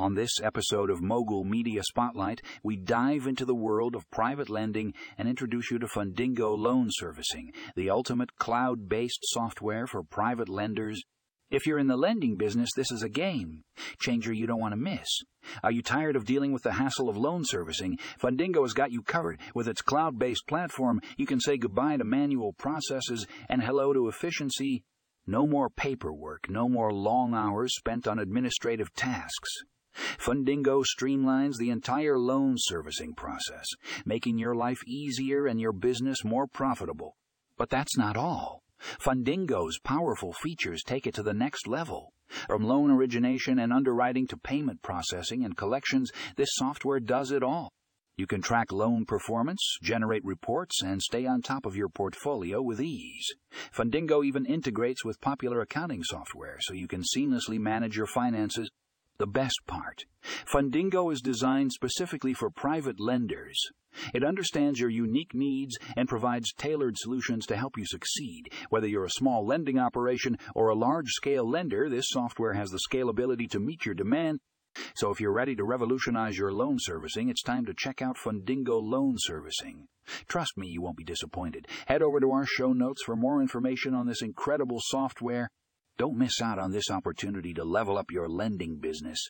On this episode of Mogul Media Spotlight, we dive into the world of private lending and introduce you to Fundingo Loan Servicing, the ultimate cloud based software for private lenders. If you're in the lending business, this is a game changer you don't want to miss. Are you tired of dealing with the hassle of loan servicing? Fundingo has got you covered. With its cloud based platform, you can say goodbye to manual processes and hello to efficiency. No more paperwork, no more long hours spent on administrative tasks. Fundingo streamlines the entire loan servicing process, making your life easier and your business more profitable. But that's not all. Fundingo's powerful features take it to the next level. From loan origination and underwriting to payment processing and collections, this software does it all. You can track loan performance, generate reports, and stay on top of your portfolio with ease. Fundingo even integrates with popular accounting software so you can seamlessly manage your finances. The best part Fundingo is designed specifically for private lenders. It understands your unique needs and provides tailored solutions to help you succeed. Whether you're a small lending operation or a large scale lender, this software has the scalability to meet your demand. So if you're ready to revolutionize your loan servicing, it's time to check out Fundingo Loan Servicing. Trust me, you won't be disappointed. Head over to our show notes for more information on this incredible software. Don't miss out on this opportunity to level up your lending business.